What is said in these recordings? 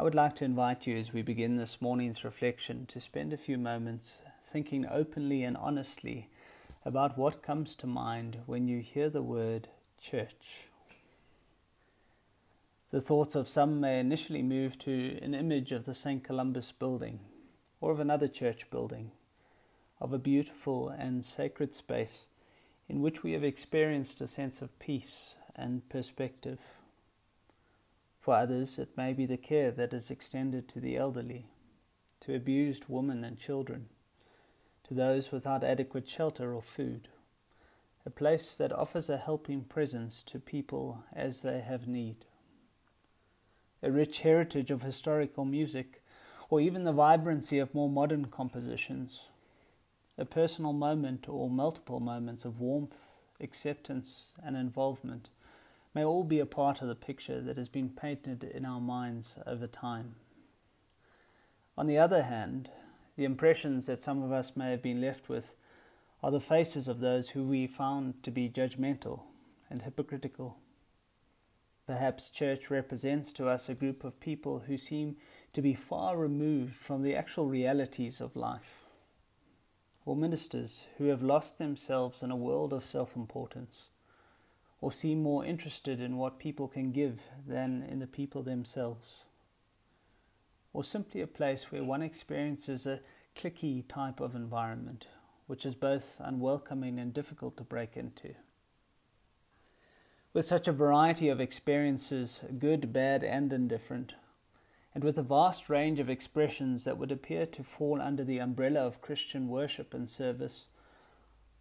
I would like to invite you as we begin this morning's reflection to spend a few moments thinking openly and honestly about what comes to mind when you hear the word church. The thoughts of some may initially move to an image of the St. Columba's building or of another church building, of a beautiful and sacred space in which we have experienced a sense of peace and perspective. For others, it may be the care that is extended to the elderly, to abused women and children, to those without adequate shelter or food, a place that offers a helping presence to people as they have need. A rich heritage of historical music, or even the vibrancy of more modern compositions, a personal moment or multiple moments of warmth, acceptance, and involvement may all be a part of the picture that has been painted in our minds over time. On the other hand, the impressions that some of us may have been left with are the faces of those who we found to be judgmental and hypocritical. Perhaps church represents to us a group of people who seem to be far removed from the actual realities of life or ministers who have lost themselves in a world of self importance, or seem more interested in what people can give than in the people themselves, or simply a place where one experiences a clicky type of environment, which is both unwelcoming and difficult to break into. With such a variety of experiences, good, bad, and indifferent, and with a vast range of expressions that would appear to fall under the umbrella of Christian worship and service,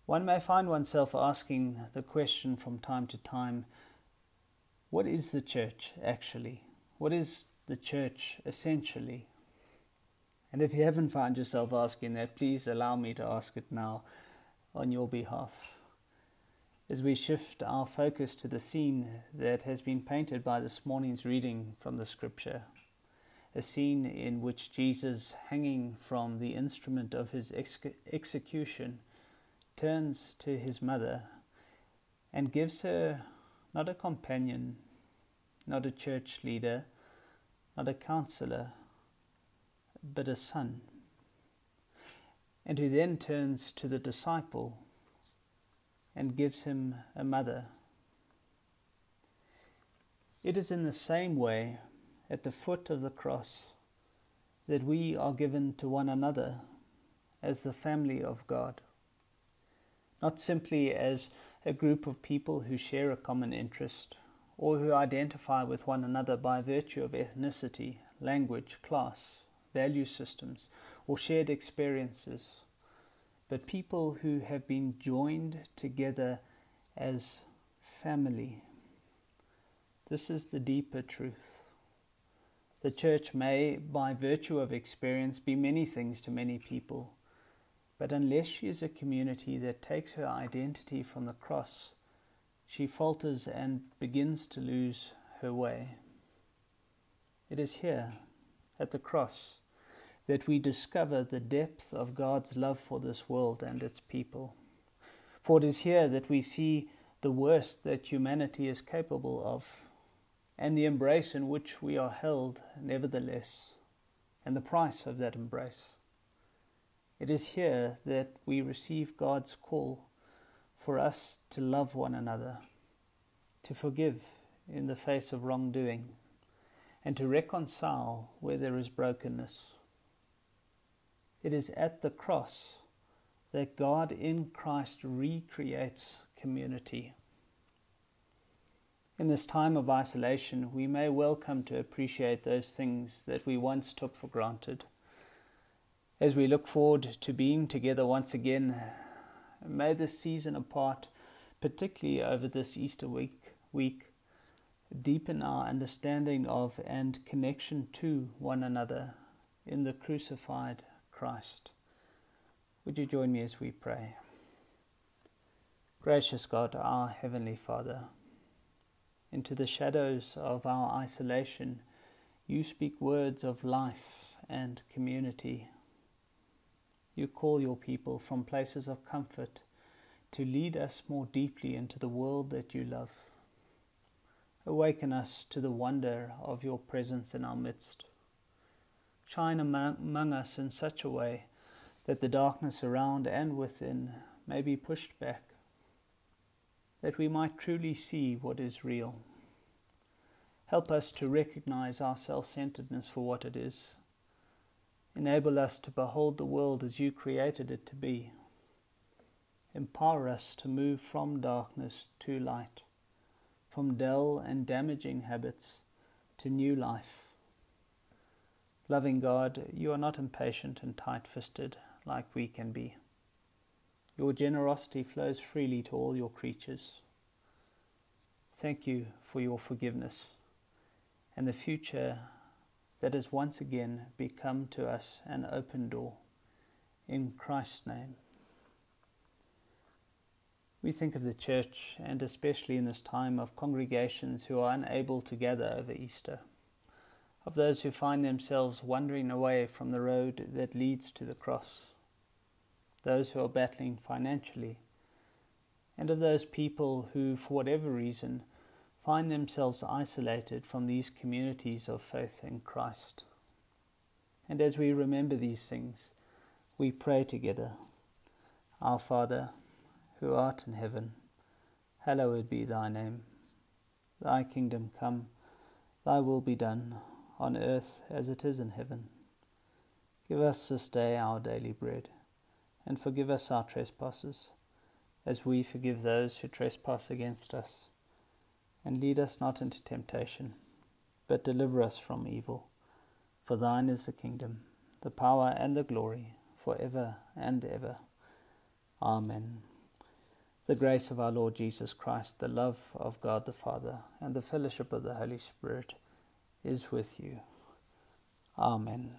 one may find oneself asking the question from time to time what is the church actually? What is the church essentially? And if you haven't found yourself asking that, please allow me to ask it now on your behalf. As we shift our focus to the scene that has been painted by this morning's reading from the scripture, a scene in which Jesus, hanging from the instrument of his ex- execution, turns to his mother and gives her not a companion, not a church leader, not a counselor, but a son. And who then turns to the disciple and gives him a mother. It is in the same way at the foot of the cross that we are given to one another as the family of God, not simply as a group of people who share a common interest or who identify with one another by virtue of ethnicity, language, class, value systems, or shared experiences, but people who have been joined together as family. This is the deeper truth. The church may, by virtue of experience, be many things to many people, but unless she is a community that takes her identity from the cross, she falters and begins to lose her way. It is here, at the cross, that we discover the depth of God's love for this world and its people. For it is here that we see the worst that humanity is capable of and the embrace in which we are held, nevertheless, and the price of that embrace. It is here that we receive God's call for us to love one another, to forgive in the face of wrongdoing, and to reconcile where there is brokenness. It is at the cross that God in Christ recreates community in this time of isolation, we may well come to appreciate those things that we once took for granted. As we look forward to being together once again, may this season apart, particularly over this Easter week, week deepen our understanding of and connection to one another in the crucified Christ. Would you join me as we pray? Gracious God, our Heavenly Father, into the shadows of our isolation, you speak words of life and community. You call your people from places of comfort to lead us more deeply into the world that you love. Awaken us to the wonder of your presence in our midst. Shine among us in such a way that the darkness around and within may be pushed back, that we might truly see what is real. Help us to recognize our self centeredness for what it is. Enable us to behold the world as you created it to be. Empower us to move from darkness to light from dull and damaging habits to new life. Loving God, you are not impatient and tight fisted like we can be. Your generosity flows freely to all your creatures. Thank you for your forgiveness and the future that has once again become to us an open door. In Christ's name. We think of the church, and especially in this time of congregations who are unable to gather over Easter, of those who find themselves wandering away from the road that leads to the cross, those who are battling financially, and of those people who, for whatever reason, find themselves isolated from these communities of faith in Christ. And as we remember these things, we pray together Our Father, who art in heaven, hallowed be thy name. Thy kingdom come, thy will be done, on earth as it is in heaven. Give us this day our daily bread, and forgive us our trespasses, as we forgive those who trespass against us. And lead us not into temptation, but deliver us from evil. For thine is the kingdom, the power, and the glory, for ever and ever. Amen. The grace of our Lord Jesus Christ, the love of God the Father, and the fellowship of the Holy Spirit is with you. Amen.